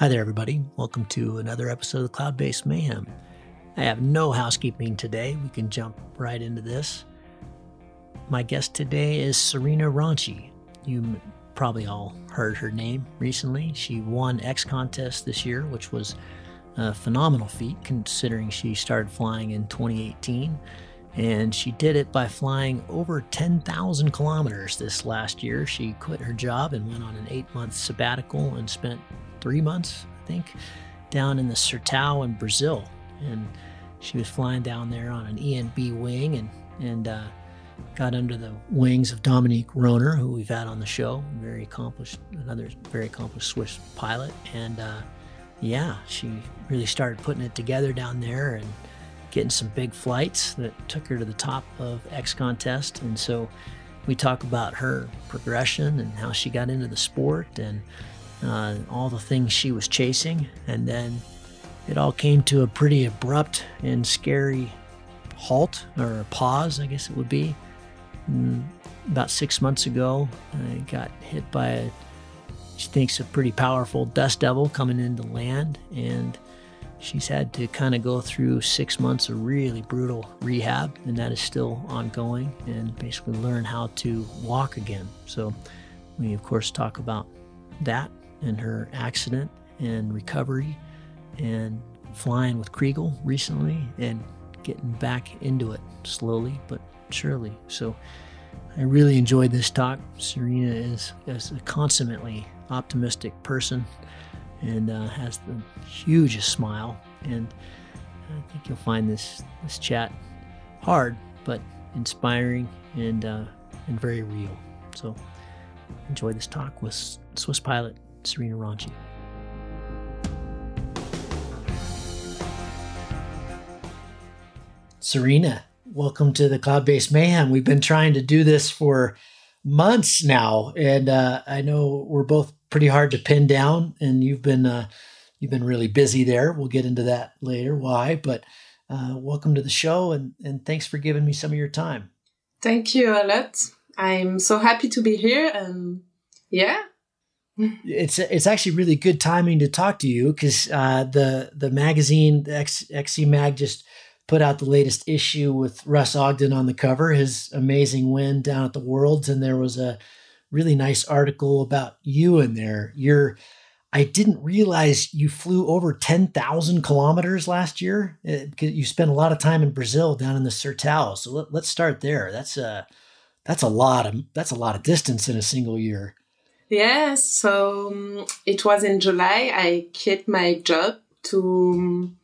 Hi there, everybody. Welcome to another episode of Cloud Base Mayhem. I have no housekeeping today. We can jump right into this. My guest today is Serena Ranchi. You probably all heard her name recently. She won X Contest this year, which was a phenomenal feat considering she started flying in 2018. And she did it by flying over 10,000 kilometers this last year. She quit her job and went on an eight month sabbatical and spent three months, I think, down in the Sertão in Brazil. And she was flying down there on an ENB wing and, and uh, got under the wings of Dominique Rohner, who we've had on the show, very accomplished, another very accomplished Swiss pilot. And uh, yeah, she really started putting it together down there and getting some big flights that took her to the top of X Contest. And so we talk about her progression and how she got into the sport and uh, all the things she was chasing. And then it all came to a pretty abrupt and scary halt or pause, I guess it would be. And mm, about six months ago, I got hit by a, she thinks, a pretty powerful dust devil coming into land. And she's had to kind of go through six months of really brutal rehab, and that is still ongoing, and basically learn how to walk again. So, we of course talk about that and her accident and recovery and flying with Chrigel recently and getting back into it slowly but surely. So I really enjoyed this talk. Serena is, is a consummately optimistic person and uh, has the hugest smile. And I think you'll find this this chat hard but inspiring and uh, and very real. So enjoy this talk with Swiss pilot Serena Ranchi. Serena, welcome to the Cloud Base Mayhem. We've been trying to do this for months now, and uh, I know we're both pretty hard to pin down. And you've been uh, you've been really busy there. We'll get into that later. Why? But uh, welcome to the show, and and thanks for giving me some of your time. Thank you a lot. I'm so happy to be here, and yeah, it's it's actually really good timing to talk to you because uh, the the magazine the X, XC Mag just put out the latest issue with Russ Ogden on the cover, his amazing win down at the Worlds, and there was a really nice article about you in there. You're I didn't realize you flew over 10,000 kilometers last year because uh, you spent a lot of time in Brazil down in the Sertão. So let, us start there. That's a that's a lot of that's a lot of distance in a single year. Yes, so um, it was in July. I quit my job to um,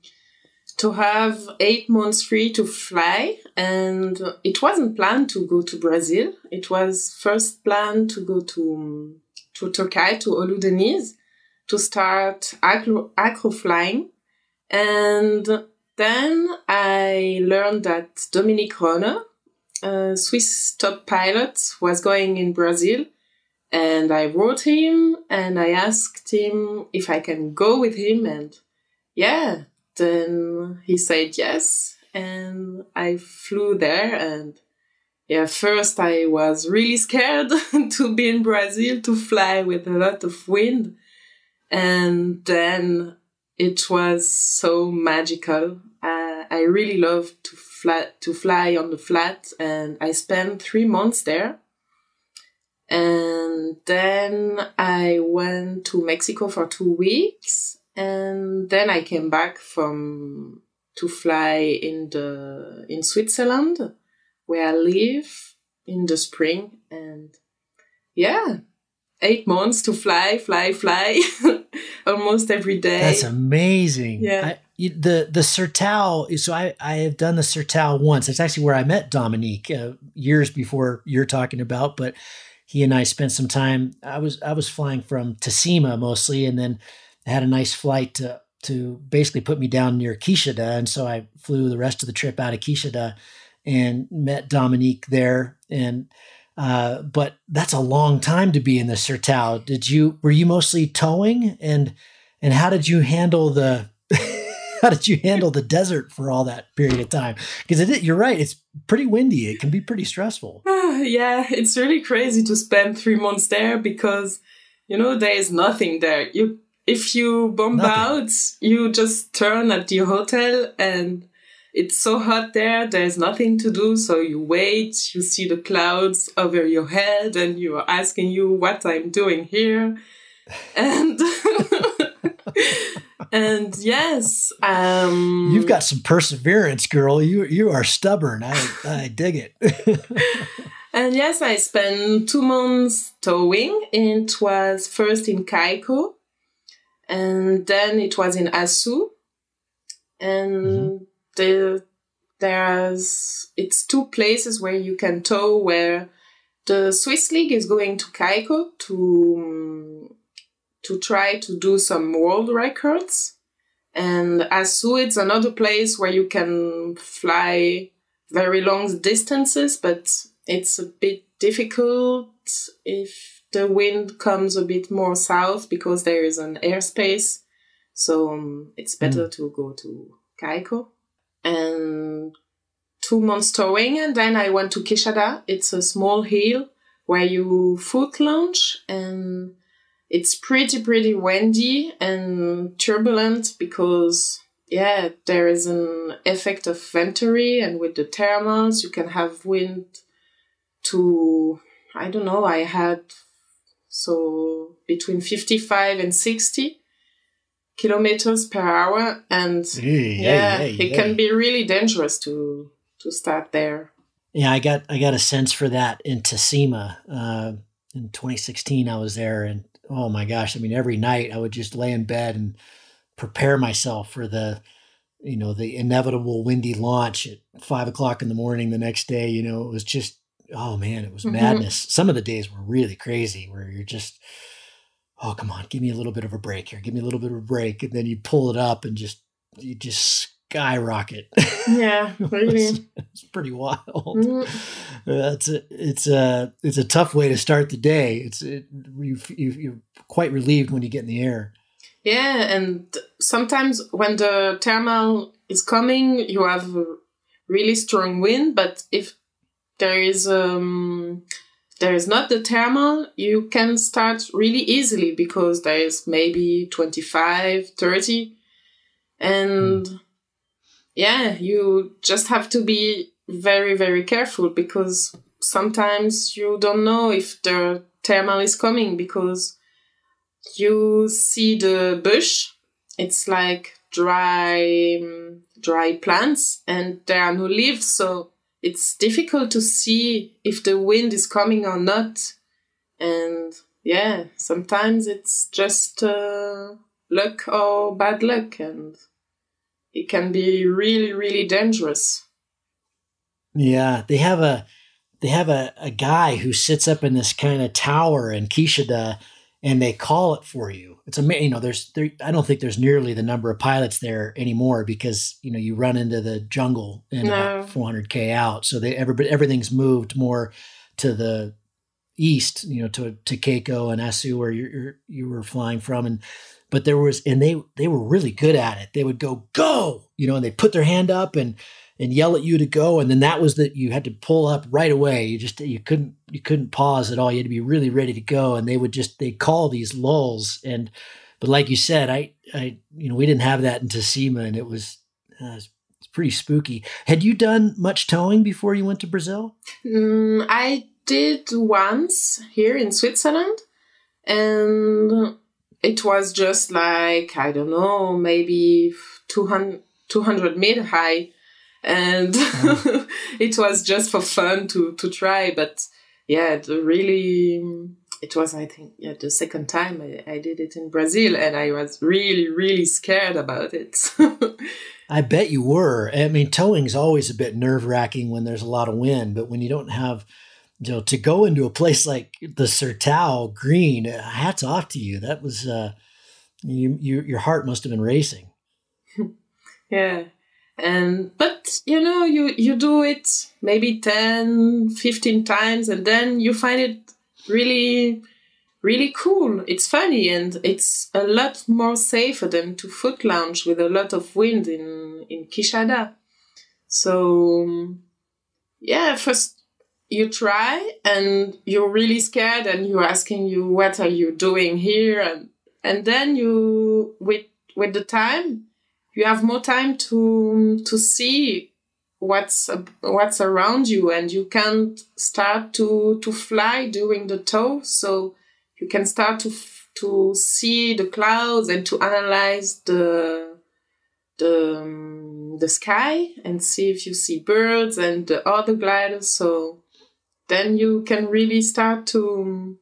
to have eight months free to fly, and it wasn't planned to go to Brazil. It was first planned to go to um, to Turkey to Ulu Deniz to start acro, acro flying, and then I learned that Dominique Rohner, a Swiss top pilot, was going in Brazil and I wrote him and I asked him if I can go with him. And yeah, then he said yes. And I flew there. And yeah, first I was really scared to be in Brazil to fly with a lot of wind. And then it was so magical. Uh, I really love to fly, to fly on the flat. And I spent three months there and then I went to Mexico for two weeks. And then I came back from to fly in the in Switzerland where I live in the spring. And yeah eight months to fly fly fly almost every day. That's amazing. Yeah. I, the the Sertão so I I have done the Sertão once. It's actually where I met Dominique uh, years before you're talking about but he and I spent some time. I was I was flying from Tacima mostly, and then had a nice flight to to basically put me down near Quixadá, and so I flew the rest of the trip out of Quixadá and met Dominique there. And uh, but that's a long time to be in the Sertão. Did you were you mostly towing and and how did you handle the how did you handle the desert for all that period of time? Because it, you're right, it's pretty windy. It can be pretty stressful. yeah, it's really crazy to spend three months there because you know there is nothing there. You if you bomb Nothing. out, you just turn at your hotel and it's so hot there, there's nothing to do. So you wait, you see the clouds over your head, and you are asking you what I'm doing here. And and yes, um, You've got some perseverance, girl. You you are stubborn. I I dig it. And yes, I spent two months towing. It was first in Caicó, and then it was in Asu. And the, there's it's two places where you can tow. Where the Swiss League is going to Caicó to to try to do some world records, and Asu it's another place where you can fly very long distances, but it's a bit difficult if the wind comes a bit more south because there is an airspace. So um, it's better to go to Caicó. And two months towing, and then I went to Quixadá. It's a small hill where you foot launch, and it's pretty, pretty windy and turbulent because yeah, there is an effect of Venturi, and with the thermals, you can have wind to, I don't know, I had so between 55 and 60 kilometers per hour, and yeah, it can be really dangerous to to start there. Yeah, I got I got a sense for that in Tacima. Uh, in 2016, I was there, and oh my gosh, I mean, every night I would just lay in bed and prepare myself for the you know the inevitable windy launch at five o'clock in the morning the next day you know it was just oh man it was Mhm. madness some of the days were really crazy where you're just oh come on give me a little bit of a break here give me a little bit of a break and then you pull it up and just you just skyrocket Yeah, it's, it's pretty wild Mm. uh, it's a it's a it's a tough way to start the day it's it, you, you you're quite relieved when you get in the air Yeah, and sometimes when the thermal is coming, you have a really strong wind. But if there is um, there is not the thermal, you can start really easily because there is maybe 25, 30. And yeah, you just have to be very, very careful because sometimes you don't know if the thermal is coming because you see the bush. It's like dry, um, dry plants, and there are no leaves, so it's difficult to see if the wind is coming or not. And yeah, sometimes it's just uh, luck or bad luck, and it can be really, really dangerous. Yeah, they have a they have a, a guy who sits up in this kind of tower in Quixadá and they call it for you. It's amazing, you know, there's there I don't think there's nearly the number of pilots there anymore because, you know, you run into the jungle and No. about 400k out. So they everybody everything's moved more to the east, you know, to to Caicó and Asu where you you were flying from and but there was and they they were really good at it. They would go go, you know, and they put their hand up and and yell at you to go and then that was that you had to pull up right away. You just you couldn't you couldn't pause at all. You had to be really ready to go and they would just they call these lulls and but like you said i i you know we didn't have that in Tacima and it was uh, it's pretty spooky. Had you done much towing before you went to brazil? Mm, I did once here in Switzerland, and it was just like, I don't know, maybe 200, 200 meter high. And it was just for fun to, to try. But yeah, the really, it was, I think, yeah, the second time I, I did it in Brazil, and I was really, really scared about it. i bet you were i mean towing's always a bit nerve-wracking when there's a lot of wind but when you don't have you know to go into a place like the sertao green hats off to you that was uh you, you your heart must have been racing Yeah. And but you know, you you do it maybe 10, 15 times and then you find it really really cool. It's funny and it's a lot more safer than to foot launch with a lot of wind in in Kishada. So yeah, first you try and you're really scared and you're asking you what are you doing here? And and then you with with the time you have more time to to see what's what's around you and you can start to to fly during the tow. So you can start to to see the clouds and to analyze the the um, the sky and see if you see birds and the other gliders. So then you can really start to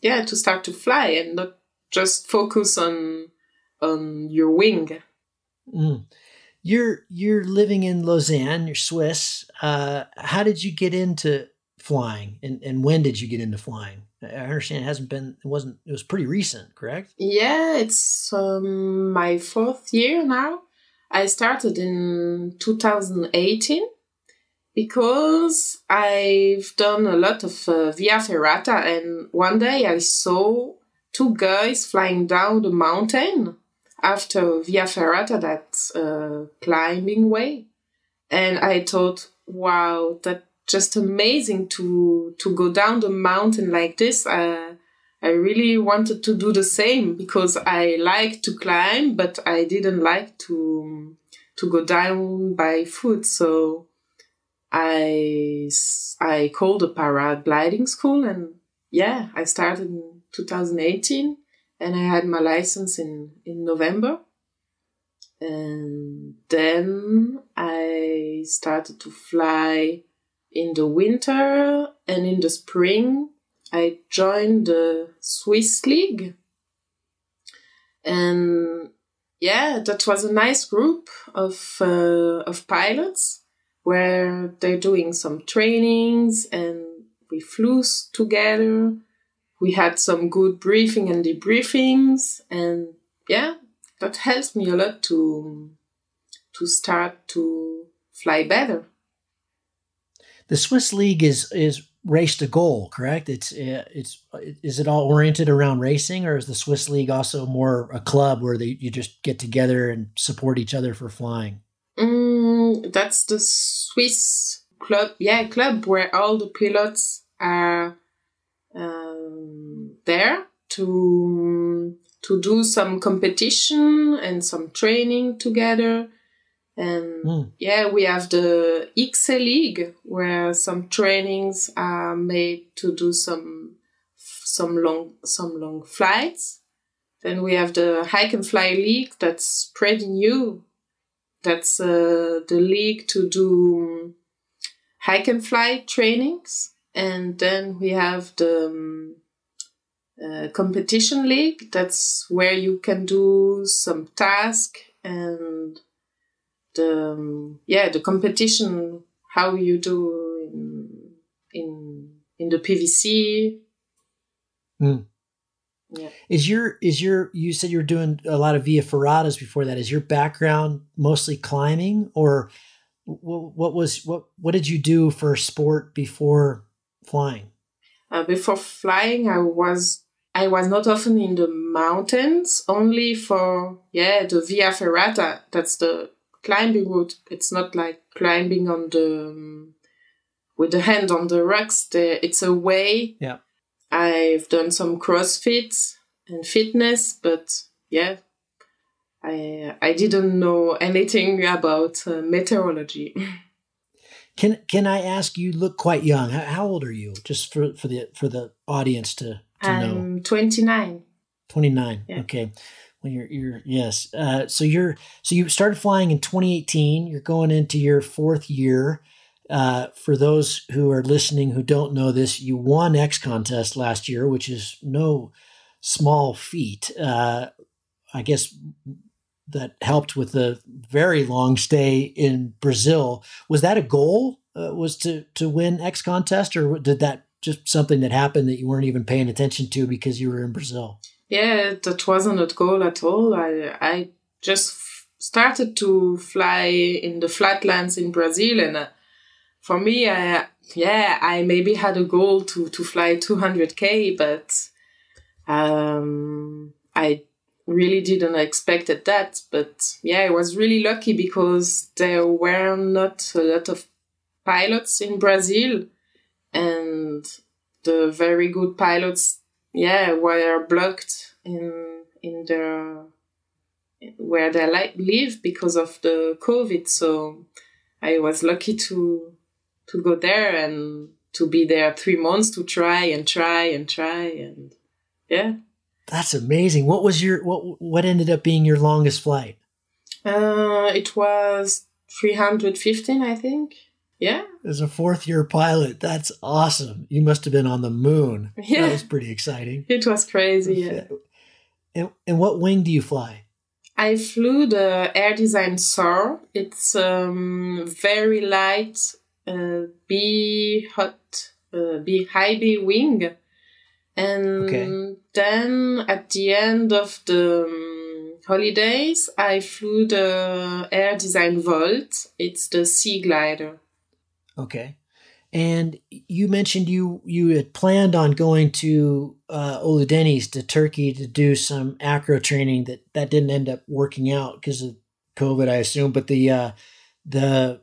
yeah to start to fly and not just focus on on your wing. Mm. you're you're living in lausanne you're swiss. Uh, how did you get into flying and, and when did you get into flying? I understand it hasn't been it wasn't it was pretty recent correct? Yeah it's um, my fourth year now. I started in 2018 because I've done a lot of uh, Via Ferrata, and one day I saw two guys flying down the mountain after Via Ferrata, that uh, climbing way, and I thought, wow, that's just amazing to to go down the mountain like this. Uh, I really wanted to do the same because I like to climb, but I didn't like to to go down by foot. So I I called a paragliding school and yeah, I started in 2018 and I had my license in in November. And then I started to fly in the winter and in the spring I joined the Swiss League. And yeah, that was a nice group of uh, of pilots where they're doing some trainings and we flew together. We had some good briefing and debriefings, and yeah, that helps me a lot to to start to fly better. The Swiss League is is race to goal, correct? It's uh, it's is it all oriented around racing, or is the Swiss League also more a club where they you just get together and support each other for flying? That's the Swiss club, yeah, club where all the pilots are um, there to to do some competition and some training together. And mm. yeah, we have the X League where some trainings are made to do some some long some long flights. Then we have the Hike and Fly League that's pretty new that's uh, the league to do hike and fly trainings. And then we have the um, uh, competition league. That's where you can do some task and the um, yeah the competition how you do in in in the PVC. Mm. Yeah. Is your is your you said you were doing a lot of via ferratas before that? Is your background mostly climbing, or what, what was what what did you do for sport before flying? Uh, before flying, I was I was not often in the mountains, only for yeah the via ferrata. That's the climbing route. It's not like climbing on the um, with the hand on the rocks. The, it's a way. Yeah I've done some CrossFit and fitness, but yeah, I I didn't know anything about uh, meteorology. Can can I ask? You look quite young. How, how, old are you? Just for for the for the audience to to I'm know. Twenty nine. Twenty nine. Yeah. Okay. When you're you're yes. Uh, so you're so you started flying in 2018. You're going into your fourth year. Uh, for those who are listening who don't know this, you won X contest last year, which is no small feat. Uh, I guess that helped with the very long stay in Brazil. Was that a goal? Uh, was to to win X contest, or did that just something that happened that you weren't even paying attention to because you were in Brazil? Yeah, that wasn't a goal at all. I I just started to fly in the flatlands in Brazil and. For me, I, yeah, I maybe had a goal to, to fly 200k, but um, I really didn't expect that. But yeah, I was really lucky because there were not a lot of pilots in Brazil, and the very good pilots, yeah, were blocked in in their where they like live because of the COVID. So I was lucky to to go there and to be there three months to try and try and try and yeah. That's amazing. What was your what what ended up being your longest flight? Uh, it was 315, I think. Yeah. As a fourth year pilot, that's awesome. You must have been on the moon. Yeah. That was pretty exciting. It was crazy. Yeah. And, and what wing do you fly? I flew the Air Design SOAR. It's um, very light, uh, B hot, uh, B high B wing. And okay. then at the end of the um, holidays, I flew the Air Design Volt. It's the C Glider. Okay. And you mentioned you you had planned on going to uh, Uludeniz to Turkey to do some acro training that that didn't end up working out because of COVID, I assume. But the uh, the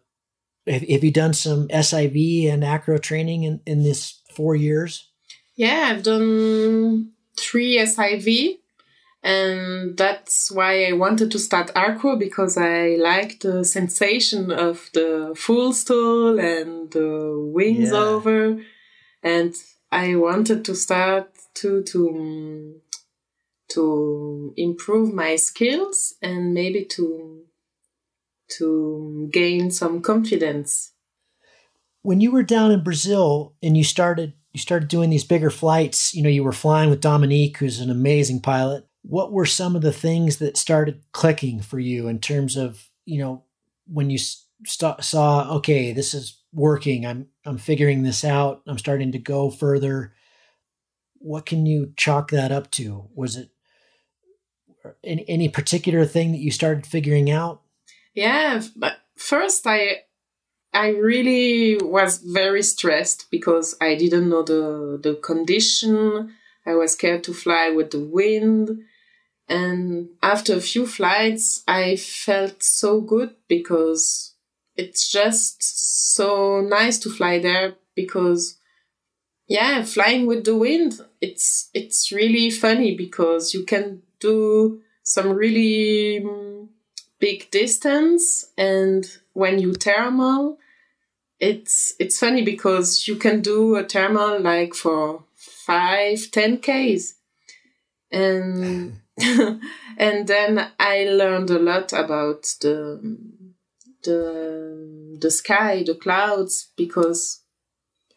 have, have you done some SIV and acro training in in this four years? Yeah, I've done three SIV and that's why I wanted to start Acro because I like the sensation of the full stall and the wings yeah. over, and I wanted to start to to um, to improve my skills and maybe to to gain some confidence. When you were down in Brazil and you started you started doing these bigger flights, you know, you were flying with Dominique, who's an amazing pilot. What were some of the things that started clicking for you in terms of you know when you st- saw okay this is working i'm i'm figuring this out i'm starting to go further. What can you chalk that up to? Was it any, any particular thing that you started figuring out yeah but first i i really was very stressed because i didn't know the the condition. I was scared to fly with the wind. And after a few flights, I felt so good because it's just so nice to fly there because yeah, flying with the wind, it's it's really funny because you can do some really big distance and when you thermal it's it's funny because you can do a thermal like for five ten k's. And and then I learned a lot about the the the sky, the clouds, because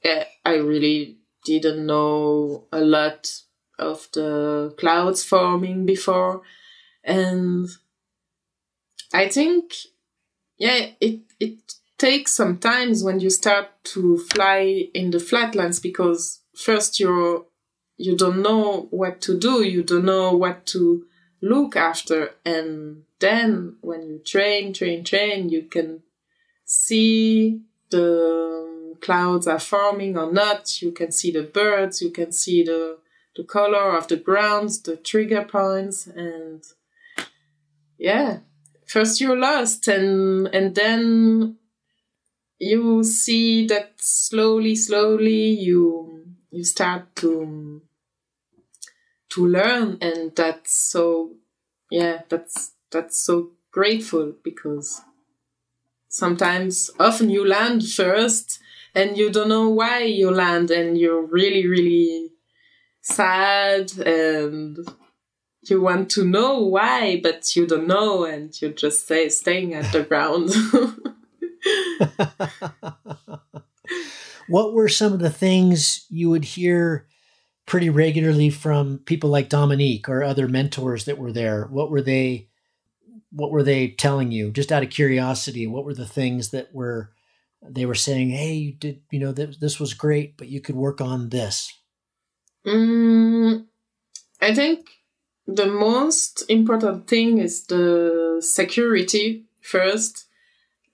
I really didn't know a lot of the clouds forming before, and I think, yeah, it it takes some times when you start to fly in the flatlands because first you're you don't know what to do, you don't know what to look after. And then when you train, train, train, you can see the clouds are forming or not. You can see the birds, you can see the, the color of the ground, the trigger points, and yeah. First you're lost and and then you see that slowly, slowly you you start to to learn and that's so yeah that's that's so grateful because sometimes often you land first and you don't know why you land and you're really really sad and you want to know why but you don't know and you just say staying at the ground what were some of the things you would hear pretty regularly from people like Dominique or other mentors that were there. What were they? What were they telling you? Just out of curiosity, what were the things that were they were saying? Hey, you did you know that this was great, but you could work on this. Mm, I think the most important thing is the security first,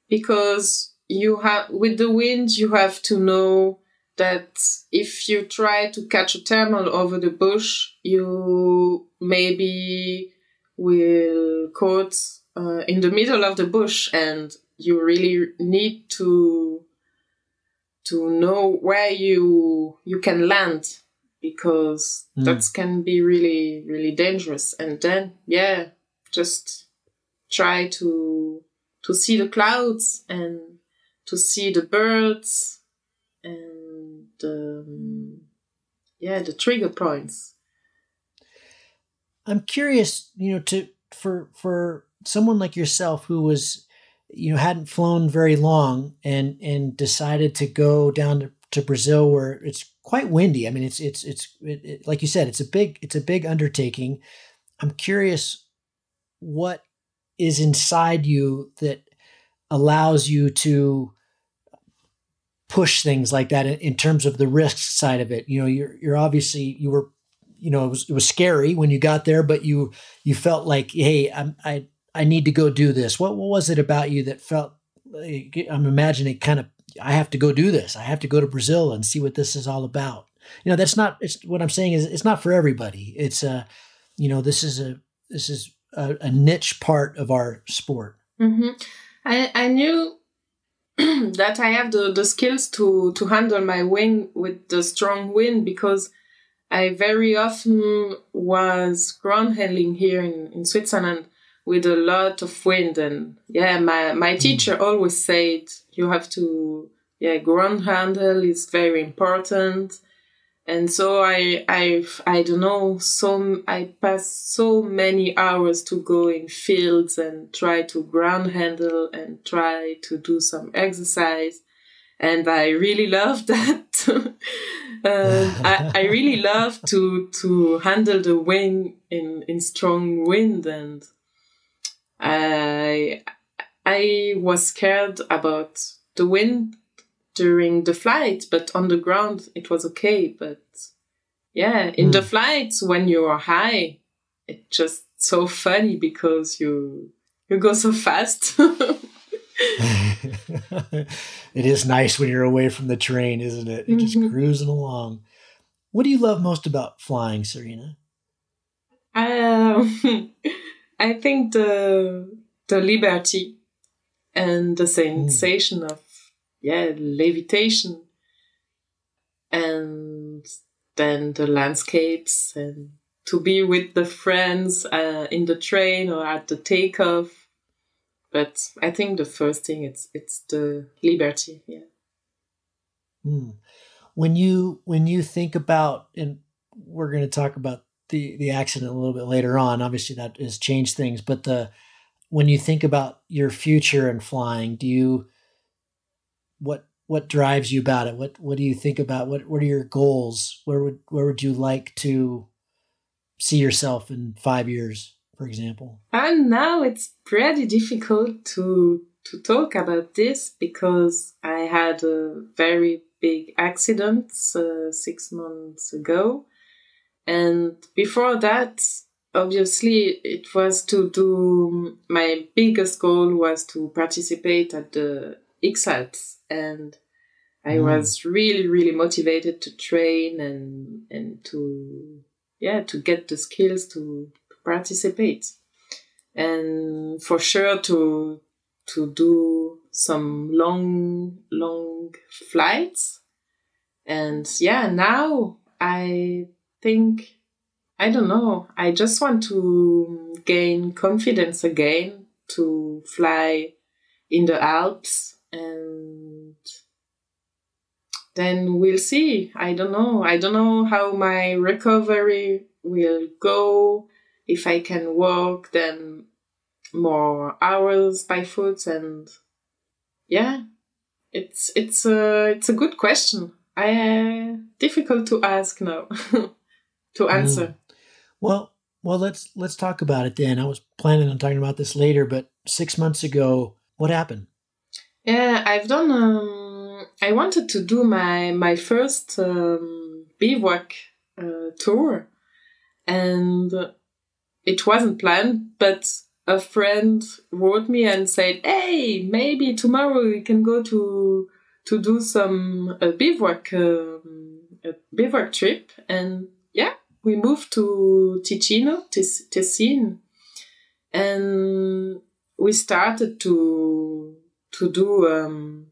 because you have with the wind you have to know that if you try to catch a thermal over the bush, you maybe will caught uh, in the middle of the bush, and you really need to to know where you you can land because mm. that can be really really dangerous and then yeah just try to to see the clouds and to see the birds and um, yeah the trigger points i'm curious you know to for for someone like yourself who was you know hadn't flown very long and and decided to go down to, to brazil where it's quite windy i mean it's it's it's it, it, like you said it's a big it's a big undertaking i'm curious what is inside you that allows you to push things like that in, in, terms of the risk side of it. You know, you're you're obviously you were, you know, it was, it was scary when you got there, but you you felt like, hey, I'm, I I need to go do this. What what was it about you that felt? I'm imagining kind of I have to go do this. I have to go to Brazil and see what this is all about. You know, that's not. It's what I'm saying is it's not for everybody. It's a, you know, this is a this is a, a niche part of our sport. Mm-hmm. I I knew that I have the, the skills to, to handle my wing with the strong wind because I very often was ground handling here in, in Switzerland with a lot of wind and yeah my, my teacher always said you have to yeah ground handle is very important. And so I I I don't know so I pass so many hours to go in fields and try to ground handle and try to do some exercise, and I really love that. uh, I I really love to to handle the wing in in strong wind, and I I was scared about the wind during the flight, but on the ground it was okay. But yeah, in mm. the hmm. flights when you are high, it's just so funny because you you go so fast. it is nice when you're away from the train, isn't it? You're just mm-hmm. cruising along. What do you love most about flying, Serena? Um, I think the the liberty and the sensation mm. of yeah, levitation and then the landscapes and to be with the friends uh, in the train or at the takeoff. But I think the first thing it's it's the liberty. Yeah. Mm. When you when you think about and we're going to talk about the the accident a little bit later on. Obviously, that has changed things. But the when you think about your future and flying, do you what what drives you about it? What what do you think about? What what are your goals? Where would where would you like to see yourself in five years, for example? And now it's pretty difficult to to talk about this because I had a very big accident uh, six months ago, and before that, obviously, it was to do. My biggest goal was to participate at the ICSAT and I mm. was really really motivated to train and and to yeah to get the skills to, to participate and for sure to to do some long long flights and yeah now I think I don't know I just want to gain confidence again to fly in the Alps and then we'll see. I don't know. I don't know how my recovery will go. If I can walk, then more hours by foot, and yeah, it's it's a it's a good question. I uh, difficult to ask now to answer. Mm. Well, well, let's let's talk about it then. I was planning on talking about this later, but six months ago, what happened? Yeah, I've done. Um, I wanted to do my my first um, bivouac uh, tour, and it wasn't planned. But a friend wrote me and said, "Hey, maybe tomorrow we can go to to do some a bivouac um, a bivouac trip." And yeah, we moved to Ticino, Tessin, and we started to to do um,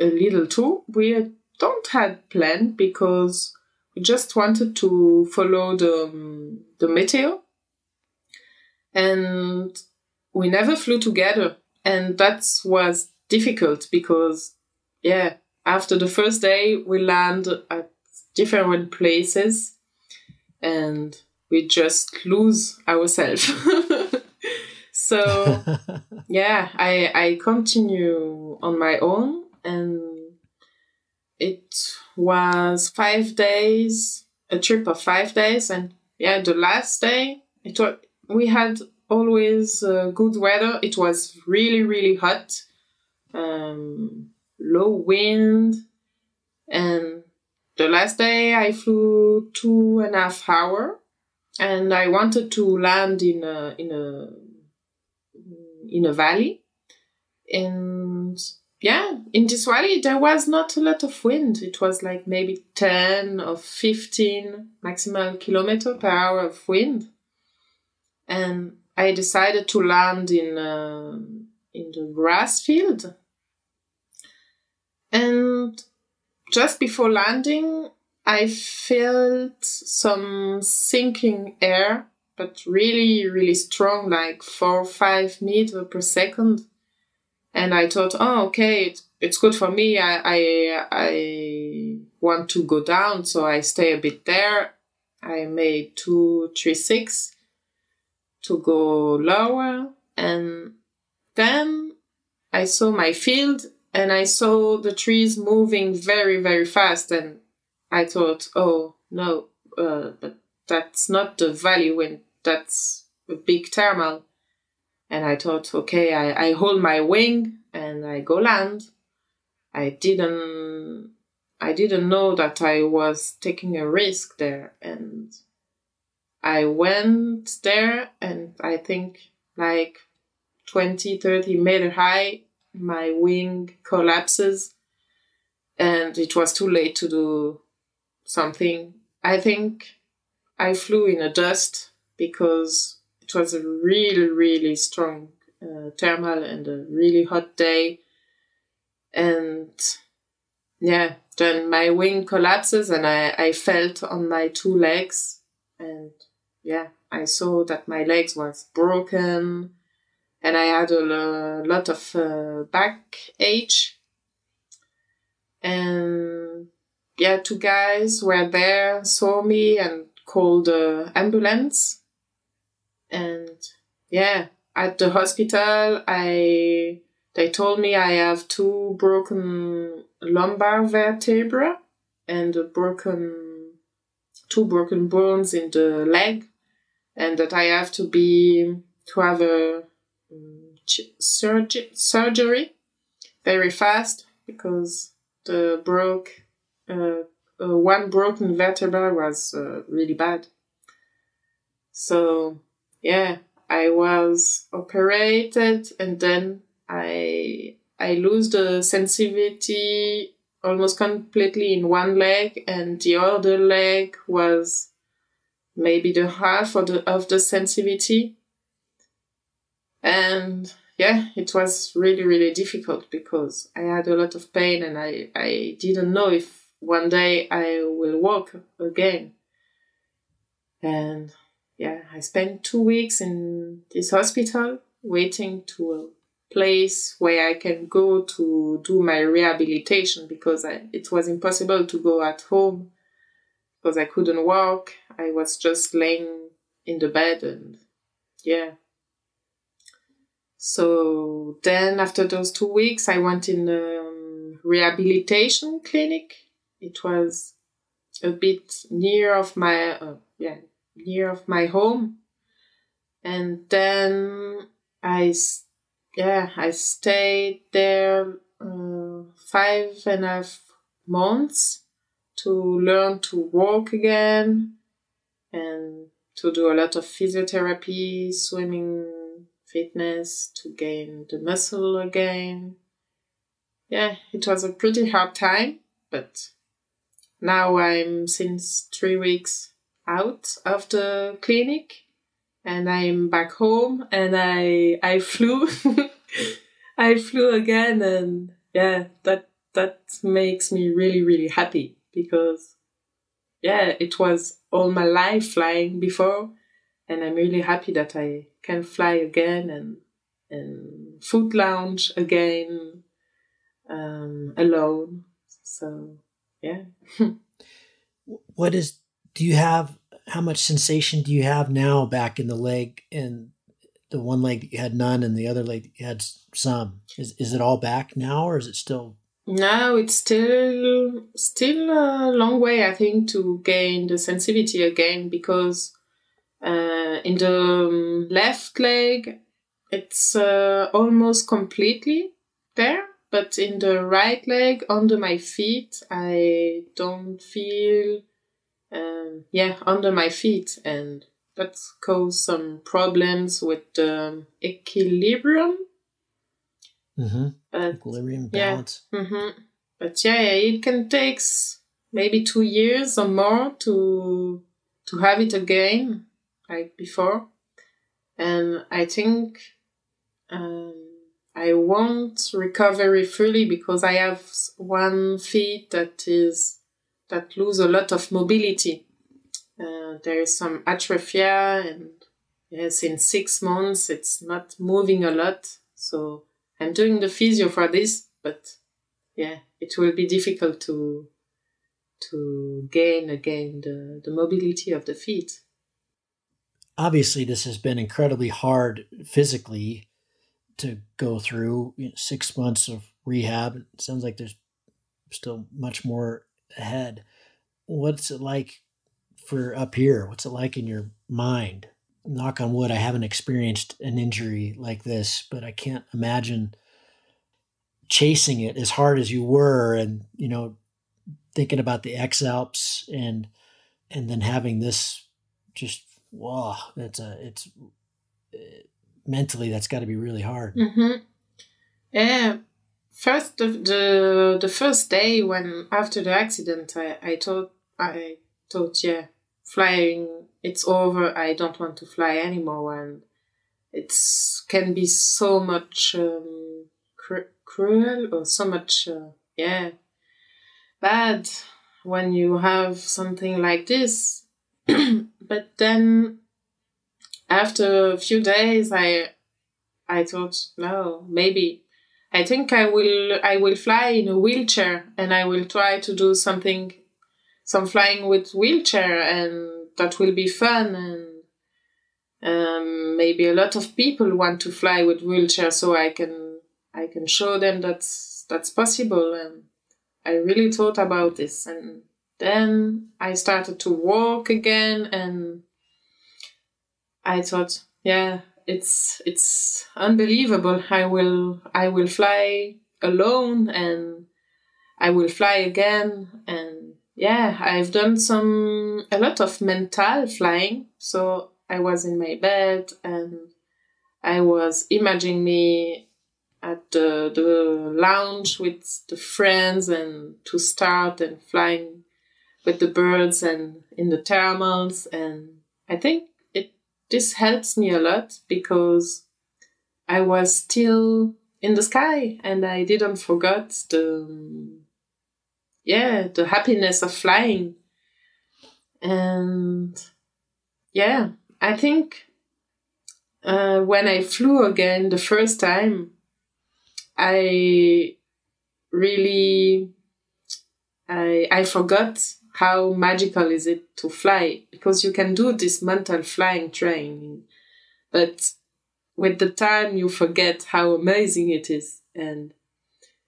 a little tour. We don't have planned because we just wanted to follow the um, the meteor, and we never flew together, and that was difficult because, yeah, after the first day we land at different places, and we just lose ourselves. so yeah, I I continue on my own and it was five days, a trip of five days, and yeah, the last day it was we had always uh, good weather. It was really really hot, um, low wind, and the last day I flew two and a half hour, and I wanted to land in a in a in a valley, and yeah, in this valley there was not a lot of wind. It was like maybe ten or fifteen maximum kilometer per hour of wind, and I decided to land in uh, in the grass field. And just before landing, I felt some sinking air, but really, really strong, like four or five meters per second. And I thought, oh, okay, it's, it's good for me. I, I, I want to go down, so I stay a bit there. I made two, three, six to go lower. And then I saw my field and I saw the trees moving very, very fast. And I thought, oh, no, uh, but that's not the valley wind. That's a big thermal. And I thought, okay, I, I hold my wing and I go land. I didn't, I didn't know that I was taking a risk there. And I went there and I think like 20, 30 meter high, my wing collapses and it was too late to do something. I think I flew in a dust because it was a really, really strong uh, thermal and a really hot day. And yeah, then my wing collapses and I, I felt on my two legs and yeah, I saw that my legs was broken and I had a, lot of uh, back ache. And yeah, two guys were there, saw me and called the ambulance. And yeah, at the hospital, I they told me I have two broken lumbar vertebra and a broken two broken bones in the leg, and that I have to be to have a surgery surgery very fast because the broke uh, uh, one broken vertebra was uh, really bad. So yeah, I was operated and then I I lose the sensitivity almost completely in one leg and the other leg was maybe the half of the of the sensitivity. And yeah, it was really, really difficult because I had a lot of pain and I, I didn't know if one day I will walk again. And yeah, I spent two weeks in this hospital waiting to a place where I can go to do my rehabilitation because I, it was impossible to go at home because I couldn't walk. I was just laying in the bed and yeah. So then after those two weeks, I went in a um, rehabilitation clinic. It was a bit near of my uh, yeah near of my home. And then i yeah i stayed there uh, five and a half months to learn to walk again and to do a lot of physiotherapy swimming fitness to gain the muscle again. Yeah it was a pretty hard time but now I'm since three weeks out of the clinic and I'm back home and I I flew I flew again and yeah that that makes me really really happy because yeah, it was all my life flying before, and I'm really happy that I can fly again and and foot launch again um, alone. So yeah. what is? Do you have? How much sensation do you have now back in the leg and the one leg that you had none and the other leg you had some? Is is it all back now, or is it still no, it's still still a long way, I think, to gain the sensitivity again because uh, in the um, left leg it's uh, almost completely there, but in the right leg under my feet I don't feel um, yeah under my feet and that caused some problems with the equilibrium Mm-hmm. But, Equilibrium balance. Yeah. Mm-hmm. But yeah, it can take maybe two years or more to to have it again, like before. And I think um, I won't recover fully because I have one feet that is that lose a lot of mobility. Uh, there is some atrophy, and yes, in six months it's not moving a lot. So I'm doing the physio for this, but yeah, it will be difficult to to gain again the, the mobility of the feet. Obviously, this has been incredibly hard physically to go through you know, six months of rehab. It sounds like there's still much more ahead. What's it like for up here? What's it like in your mind? knock on wood, I haven't experienced an injury like this, but I can't imagine chasing it as hard as you were and, you know, thinking about the X Alps and, and then having this just, wow, it's a, it's uh, mentally, that's got to be really hard. Mm-hmm. Yeah. First, the, the, the first day when after the accident, I, I thought, I thought, yeah, flying it's over i don't want to fly anymore and it's can be so much um, cr- cruel or so much uh, yeah bad when you have something like this but then after a few days i i thought no maybe i think i will i will fly in a wheelchair and i will try to do something some flying with wheelchair and that will be fun and um, maybe a lot of people want to fly with wheelchair so i can i can show them that's that's possible and i really thought about this and then i started to walk again and i thought yeah it's it's unbelievable i will i will fly alone and i will fly again and yeah, I've done some a lot of mental flying. So I was in my bed and I was imagining me at the, the launch with the friends and to start and flying with the birds and in the thermals and I think it this helps me a lot because I was still in the sky and I didn't forget the yeah, the happiness of flying. And yeah, I think uh, when I flew again the first time, I really I I forgot how magical is it to fly? Because you can do this mental flying training, but with the time you forget how amazing it is. And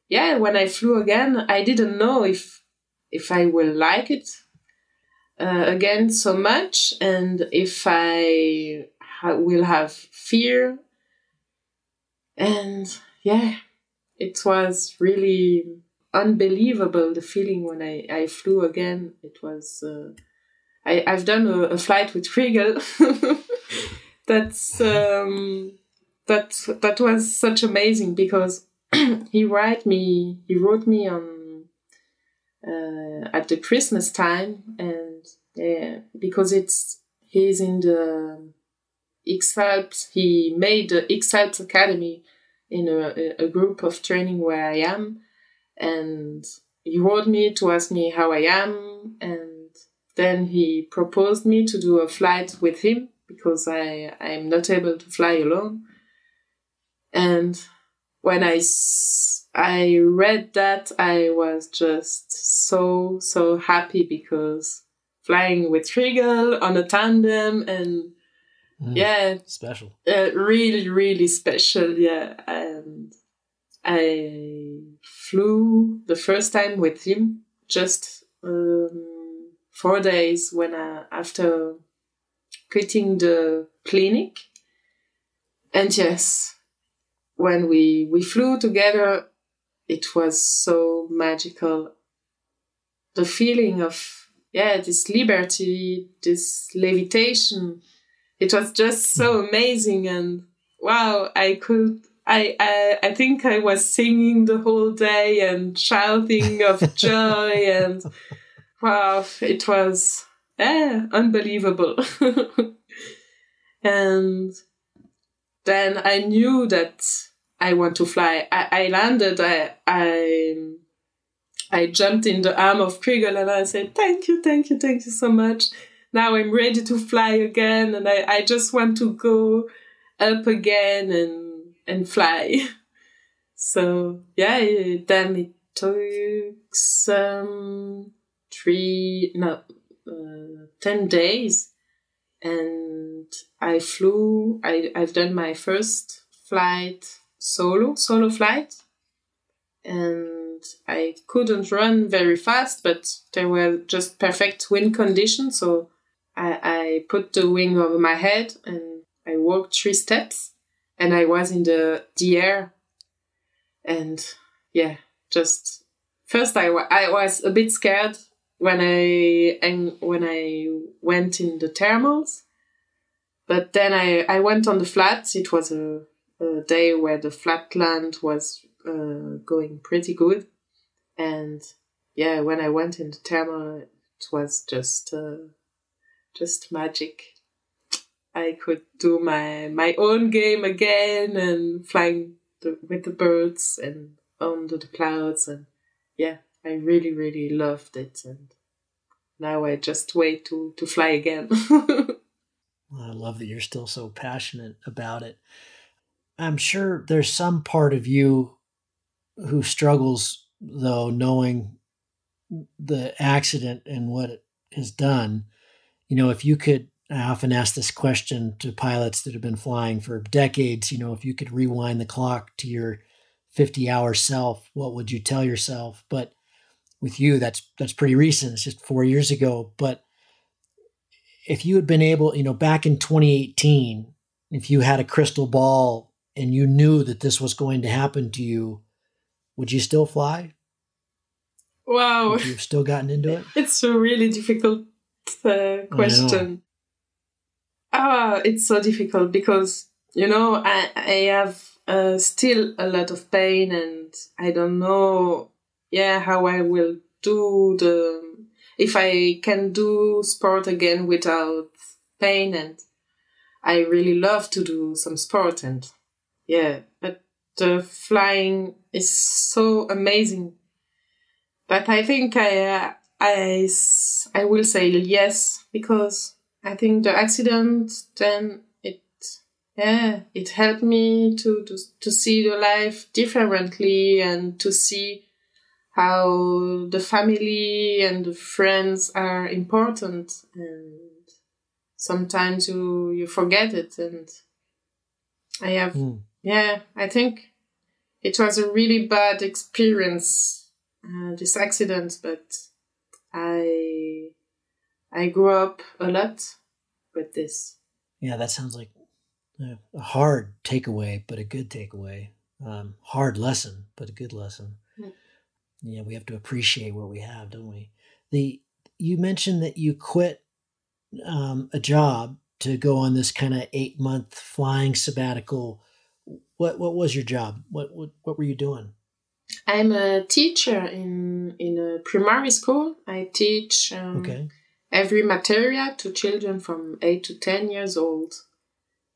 yeah, when I flew again, I didn't know if if I will like it uh, again so much, and if I ha- will have fear. And yeah, it was really unbelievable the feeling when I, I flew again. It was uh, I I've done a, a flight with Chrigel. That's um, that that was such amazing because he write me he wrote me on uh, at the Christmas time and yeah, because it's he's in the X he made the X Academy in a, a group of training where I am and he wrote me to ask me how I am and then he proposed me to do a flight with him because I I'm not able to fly alone. And when I I read that, I was just so so happy because flying with Chrigel on a tandem and mm, yeah, special, uh, really really special. Yeah, and I flew the first time with him just um, four days when I after quitting the clinic, and yes, when we we flew together, it was so magical. The feeling of yeah, this liberty, this levitation, it was just so amazing and wow, I could I, I I think I was singing the whole day and shouting of joy and wow, it was yeah, unbelievable. and then I knew that I want to fly. I, I landed. I I I jumped in the arm of Chrigel and I said, "Thank you, thank you, thank you so much. Now I'm ready to fly again, and I, I just want to go up again and and fly." So yeah, then it took some three no uh, ten days, and I flew. I I've done my first flight solo, solo flight. And I couldn't run very fast, but there were just perfect wind conditions. So I, I put the wing over my head and I walked three steps and I was in the, the air. And yeah, just first I, I was a bit scared when I and when I went in the thermals, but then I, I went on the flats. It was a a day where the flat land was uh, going pretty good. And yeah, when I went in the thermal, it was just uh, just magic. I could do my my own game again and flying the, with the birds and under the clouds and yeah, I really really loved it and now I just wait to to fly again. I love that you're still so passionate about it. I'm sure there's some part of you who struggles, though, knowing the accident and what it has done. You know, if you could, I often ask this question to pilots that have been flying for decades, you know, if you could rewind the clock to your 50 hour self, what would you tell yourself? But with you, that's that's pretty recent. It's just four years ago. But if you had been able, you know, back in 2018, if you had a crystal ball and you knew that this was going to happen to you, would you still fly? Wow. You have still gotten into it? It's a really difficult uh, question. Ah, it's so difficult because, you know, I, I have uh, still a lot of pain and I don't know, yeah, how I will do the, if I can do sport again without pain and I really love to do some sport and yeah, but the flying is so amazing. But I think I, uh, I, I will say yes because I think the accident then it, yeah, it helped me to, to, to see the life differently and to see how the family and the friends are important. And sometimes you, you forget it and I have mm yeah, I think it was a really bad experience, uh, this accident, but I I grew up a lot with this. Yeah, that sounds like a hard takeaway, but a good takeaway. Um, hard lesson, but a good lesson. Mm. Yeah, we have to appreciate what we have, don't we? The you mentioned that you quit um, a job to go on this kind of eight month flying sabbatical what what was your job? What what what were you doing? I'm a teacher in in a primary school. I teach um, okay. Every material to children from eight to ten years old.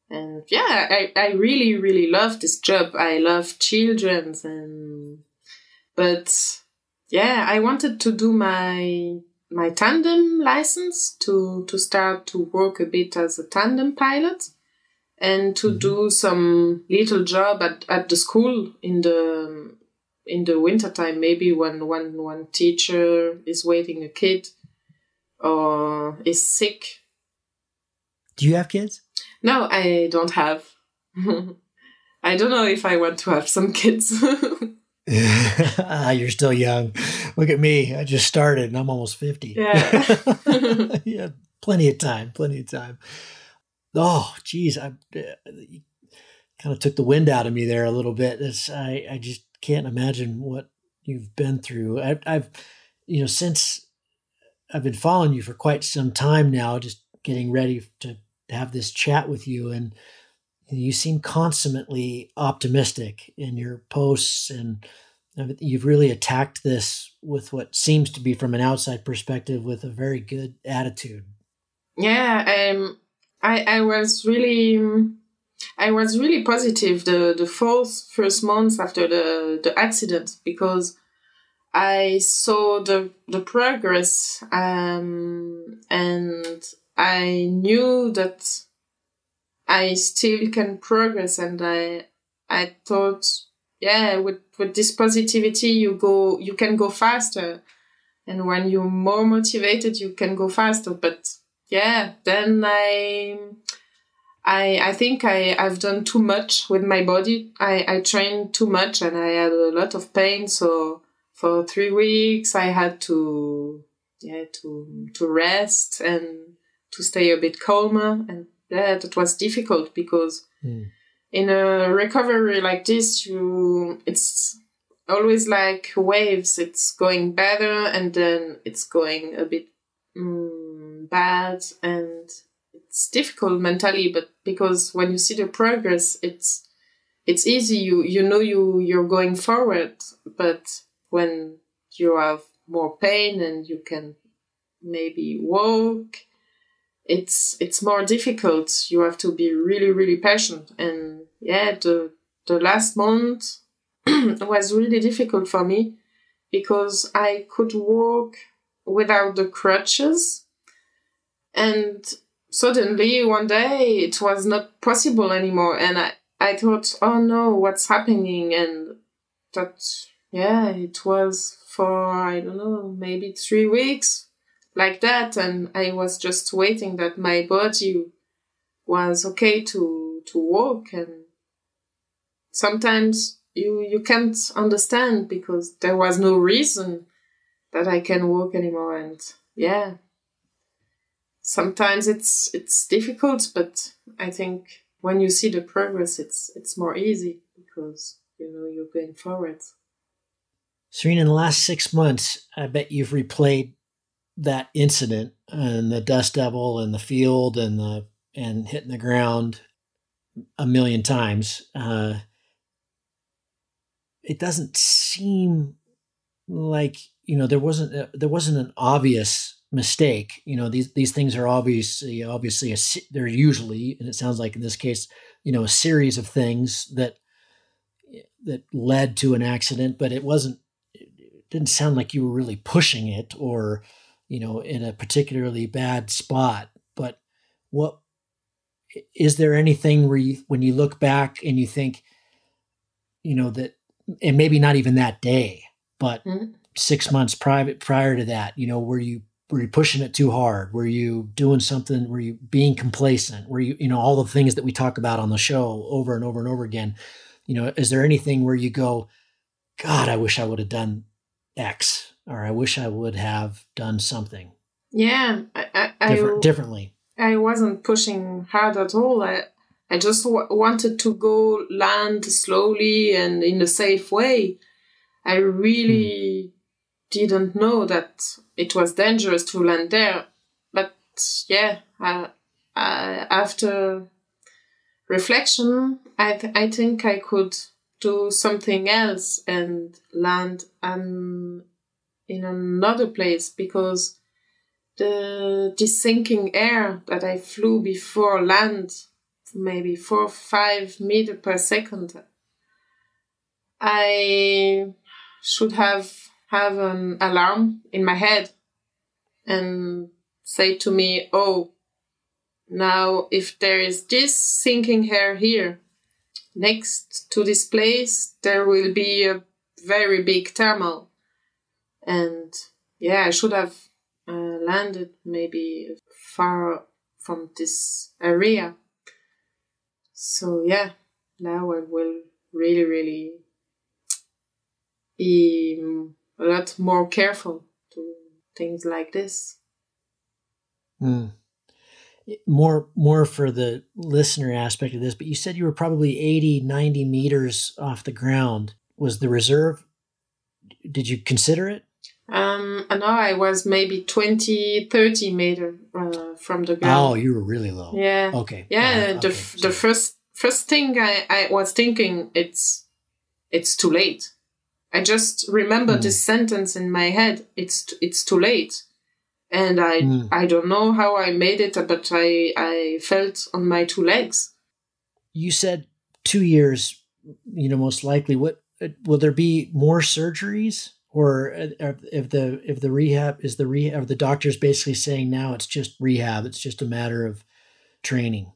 And yeah, I, I really really love this job. I love children and but yeah, I wanted to do my my tandem license to to start to work a bit as a tandem pilot and to mm-hmm. do some little job at, at the school in the in the winter time maybe when one one teacher is waiting a kid or is sick. Do you have kids? No i don't have. I don't know if i want to have some kids. You're still young. Look at me. I just started and i'm almost 50 yeah. Yeah plenty of time plenty of time. Oh geez i uh, kind of took the wind out of me there a little bit. It's, i i just can't imagine what you've been through. I, I've, you know, since I've been following you for quite some time now, just getting ready to have this chat with you, and you seem consummately optimistic in your posts, and you've really attacked this with what seems to be, from an outside perspective, with a very good attitude. Yeah, um, I I was really I was really positive the the fourth first months after the the accident because I saw the the progress um, and I knew that I still can progress and I I thought yeah with with this positivity you go you can go faster and when you're more motivated you can go faster but yeah then I I, I think I, I've done too much with my body. I, I trained too much and I had a lot of pain. So for three weeks, I had to, yeah, to, to rest and to stay a bit calmer. And yeah, that was difficult because mm. in a recovery like this, you, it's always like waves. It's going better and then it's going a bit mm, bad and it's difficult mentally, but because when you see the progress, it's it's easy. You you know you you're going forward, but when you have more pain and you can maybe walk, it's it's more difficult. You have to be really really patient. And yeah, the the last month was really difficult for me because I could walk without the crutches and suddenly one day it was not possible anymore and i i thought oh no what's happening and that yeah it was for i don't know maybe three weeks like that and i was just waiting that my body was okay to to walk and sometimes you you can't understand because there was no reason that i can walk anymore and yeah sometimes it's it's difficult, but I think when you see the progress, it's it's more easy because you know you're going forward. Serena, in the last six months, I bet you've replayed that incident and the dust devil and the field and the and hitting the ground a million times. Uh, it doesn't seem like you know there wasn't a, there wasn't an obvious mistake. You know, these these things are obviously obviously a, they're usually, and it sounds like in this case, you know, a series of things that that led to an accident, but it wasn't. It didn't sound like you were really pushing it or, you know, in a particularly bad spot. But what is there anything where you, when you look back and you think, you know, that, and maybe not even that day, but mm-hmm. six months private prior to that, you know, were you were you pushing it too hard were you doing something were you being complacent were you you know all the things that we talk about on the show over and over and over again you know is there anything where you go god i wish i would have done x or i wish i would have done something yeah i, I Different, differently. I wasn't pushing hard at all. I i just w- wanted to go land slowly and in a safe way. I really hmm. didn't know that it was dangerous to land there. But yeah, I, I, after reflection, I, th- I think I could do something else and land um, in another place because the this sinking air that I flew before land, maybe four five meter per second, I should have have an alarm in my head and say to me, "Oh, now if there is this sinking air here next to this place, there will be a very big thermal." And yeah, I should have uh, landed maybe far from this area. So yeah, now I will really, really be a lot more careful to things like this. Mm. More, more for the listener aspect of this, but you said you were probably 80, 90 meters off the ground. Was the reserve, did you consider it? Um, I know I was maybe 20, 30 meter uh, from the ground. Oh, you were really low. Yeah. Okay. Yeah. Uh, the, okay. the first, first thing I, I was thinking, it's, it's too late. I just remember Mm. this sentence in my head. It's, it's too late. And I, Mm. I don't know how I made it, but I, I felt on my two legs. you said two years, you know, most likely. What will there be more surgeries, or uh, if the if the rehab is the rehab, are the doctors basically saying now it's just rehab, it's just a matter of training.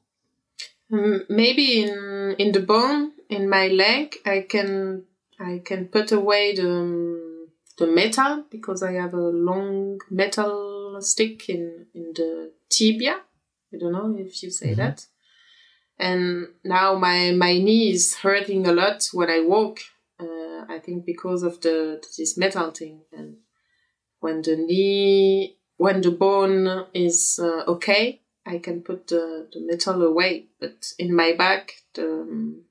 Um, maybe in in the bone in my leg I can I can put away the um, the metal because I have a long metal stick in in the tibia. I don't know if you say Mhm. that. And now my my knee is hurting a lot when I walk. Uh, I think because of the this metal thing. And when the knee when the bone is uh, okay, I can put the, the metal away. But in my back, the um,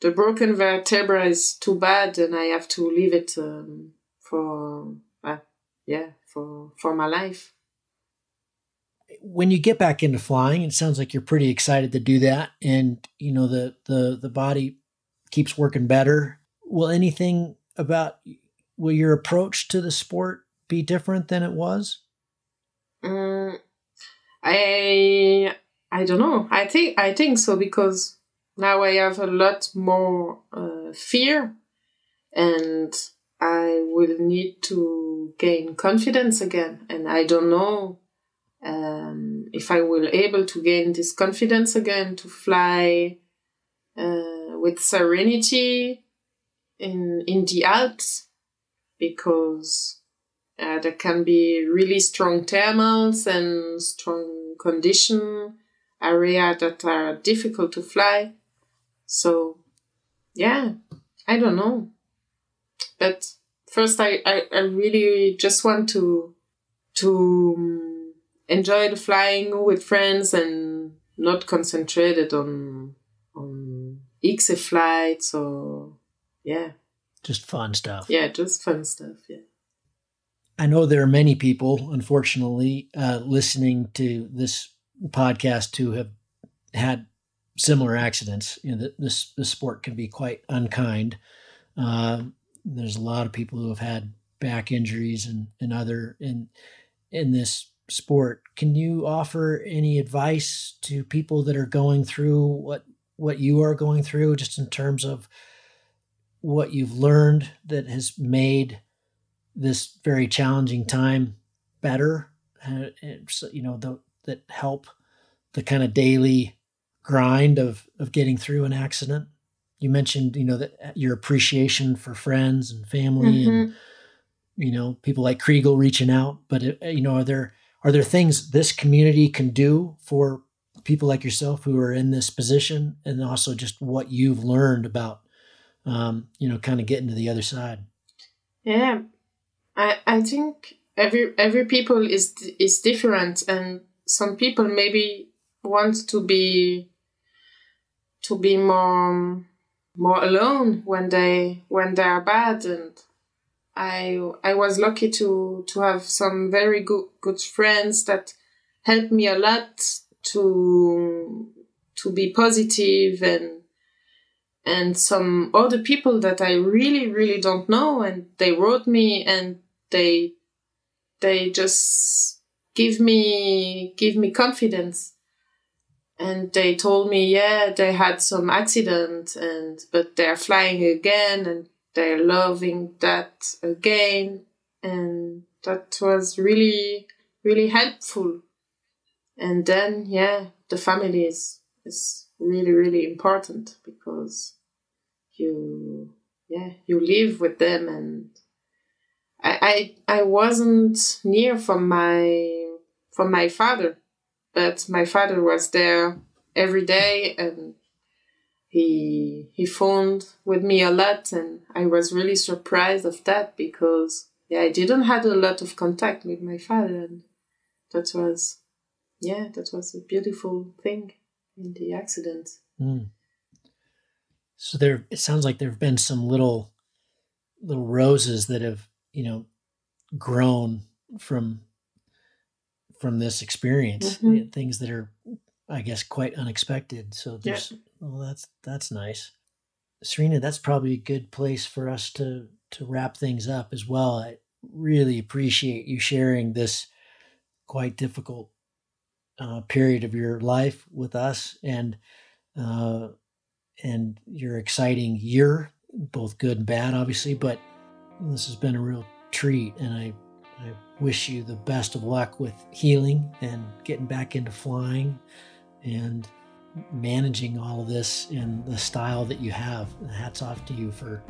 the broken vertebra is too bad, and I have to leave it um, for uh, yeah for for my life. When you get back into flying, it sounds like you're pretty excited to do that, and you know the the the body keeps working better. Will anything about will your approach to the sport be different than it was? Mm, I I don't know. I think I think so because now I have a lot more uh, fear, and I will need to gain confidence again. And I don't know um, if I will able to gain this confidence again to fly uh, with serenity in in the Alps because uh, there can be really strong thermals and strong condition area that are difficult to fly. So, yeah, I don't know. But first, I, I, I really just want to to um, enjoy the flying with friends and not concentrated on on XC flights or yeah Just fun stuff. yeah just fun stuff yeah. I know there are many people, unfortunately, uh, listening to this podcast who have had similar accidents. You know, this the sport can be quite unkind. Uh, there's a lot of people who have had back injuries and, and other in in this sport. Can you offer any advice to people that are going through what what you are going through, just in terms of what you've learned that has made this very challenging time better uh, you know the, that help the kind of daily grind of of getting through an accident you mentioned you know that uh, your appreciation for friends and family and Mhm. you know people like Chrigel reaching out but uh, you know are there are there things this community can do for people like yourself who are in this position and also just what you've learned about um, you know kind of getting to the other side Yeah, I I think every every people is is different, and some people maybe want to be to be more more alone when they when they are bad, and I I was lucky to to have some very good good friends that helped me a lot to to be positive and and some other people that I really, really don't know, and they wrote me and they they just give me give me confidence. And they told me, yeah, they had some accident and but they're flying again and they're loving that again. And that was really really helpful. And then, yeah, the family is, is really, really important because you, yeah, you live with them and I, I, I wasn't near from my, from my father, but my father was there every day and he he phoned with me a lot and I was really surprised of that because yeah I didn't had a lot of contact with my father and that was yeah that was a beautiful thing in the accident. Mm. So there it sounds like there've been some little little roses that have, you know, grown from from this experience, mm-hmm. things that are I guess quite unexpected. So there's yeah. well that's that's nice. Serena, that's probably a good place for us to to wrap things up as well. I really appreciate you sharing this quite difficult uh, period of your life with us and uh, and your exciting year, both good and bad, obviously. But this has been a real treat, and I I wish you the best of luck with healing and getting back into flying and managing all of this in the style that you have. Hats off to you for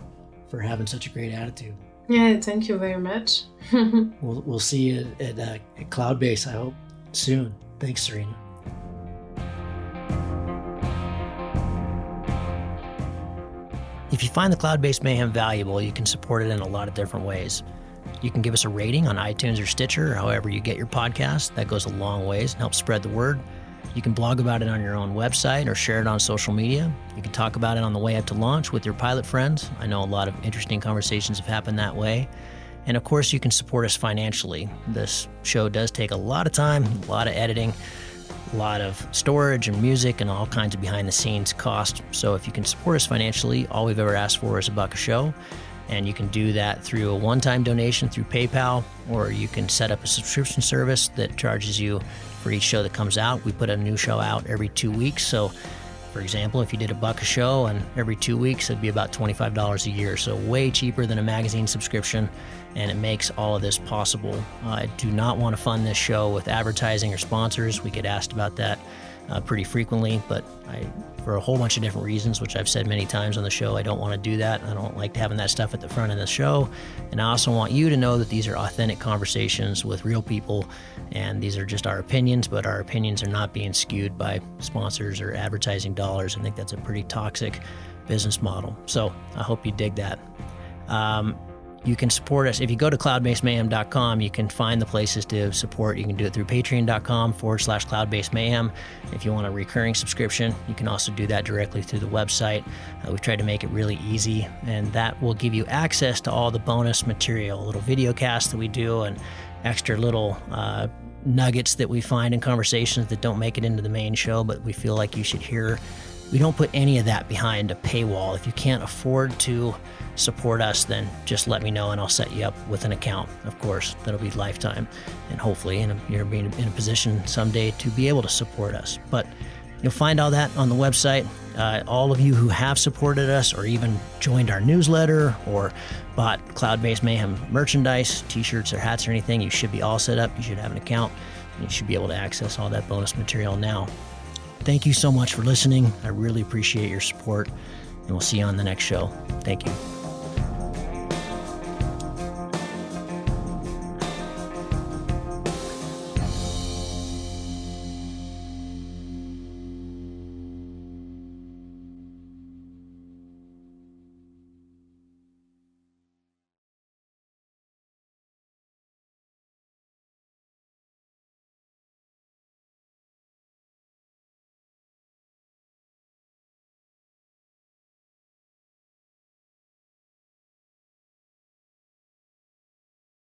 for having such a great attitude. Yeah, thank you very much. we'll, we'll see you at, at, uh, at Cloudbase, I hope, soon. Thanks, Serena. If you find the Cloudbase Mayhem valuable, you can support it in a lot of different ways. You can give us a rating on iTunes or Stitcher, or however you get your podcast. That goes a long ways and helps spread the word. You can blog about it on your own website or share it on social media. You can talk about it on the way up to launch with your pilot friends. I know a lot of interesting conversations have happened that way. And of course, you can support us financially. This show does take a lot of time, a lot of editing, a lot of storage and music, and all kinds of behind the scenes cost. So if you can support us financially, all we've ever asked for is a buck a show. And you can do that through a one time donation through PayPal, or you can set up a subscription service that charges you for each show that comes out. We put a new show out every two weeks. So, for example, if you did a buck a show and every two weeks, it'd be about $25 a year. So, way cheaper than a magazine subscription. And it makes all of this possible. Uh, I do not want to fund this show with advertising or sponsors. We get asked about that uh, pretty frequently, but I, for a whole bunch of different reasons, which I've said many times on the show, I don't want to do that. I don't like having that stuff at the front of the show. And I also want you to know that these are authentic conversations with real people, and these are just our opinions, but our opinions are not being skewed by sponsors or advertising dollars. I think that's a pretty toxic business model. So I hope you dig that. Um, you can support us. If you go to cloudbasemayhem.com, you can find the places to support. You can do it through patreon.com forward slash cloudbasemayhem. If you want a recurring subscription, you can also do that directly through the website. Uh, we've tried to make it really easy, and that will give you access to all the bonus material, little video casts that we do, and extra little uh, nuggets that we find in conversations that don't make it into the main show, but we feel like you should hear. We don't put any of that behind a paywall. If you can't afford to, support us, then just let me know and I'll set you up with an account. Of course, that'll be lifetime, and hopefully, you're being in a position someday to be able to support us. But you'll find all that on the website. Uh, all of you who have supported us, or even joined our newsletter, or bought Cloud Base Mayhem merchandise, T-shirts or hats or anything, you should be all set up. You should have an account, you should be able to access all that bonus material now. Thank you so much for listening. I really appreciate your support, and we'll see you on the next show. Thank you.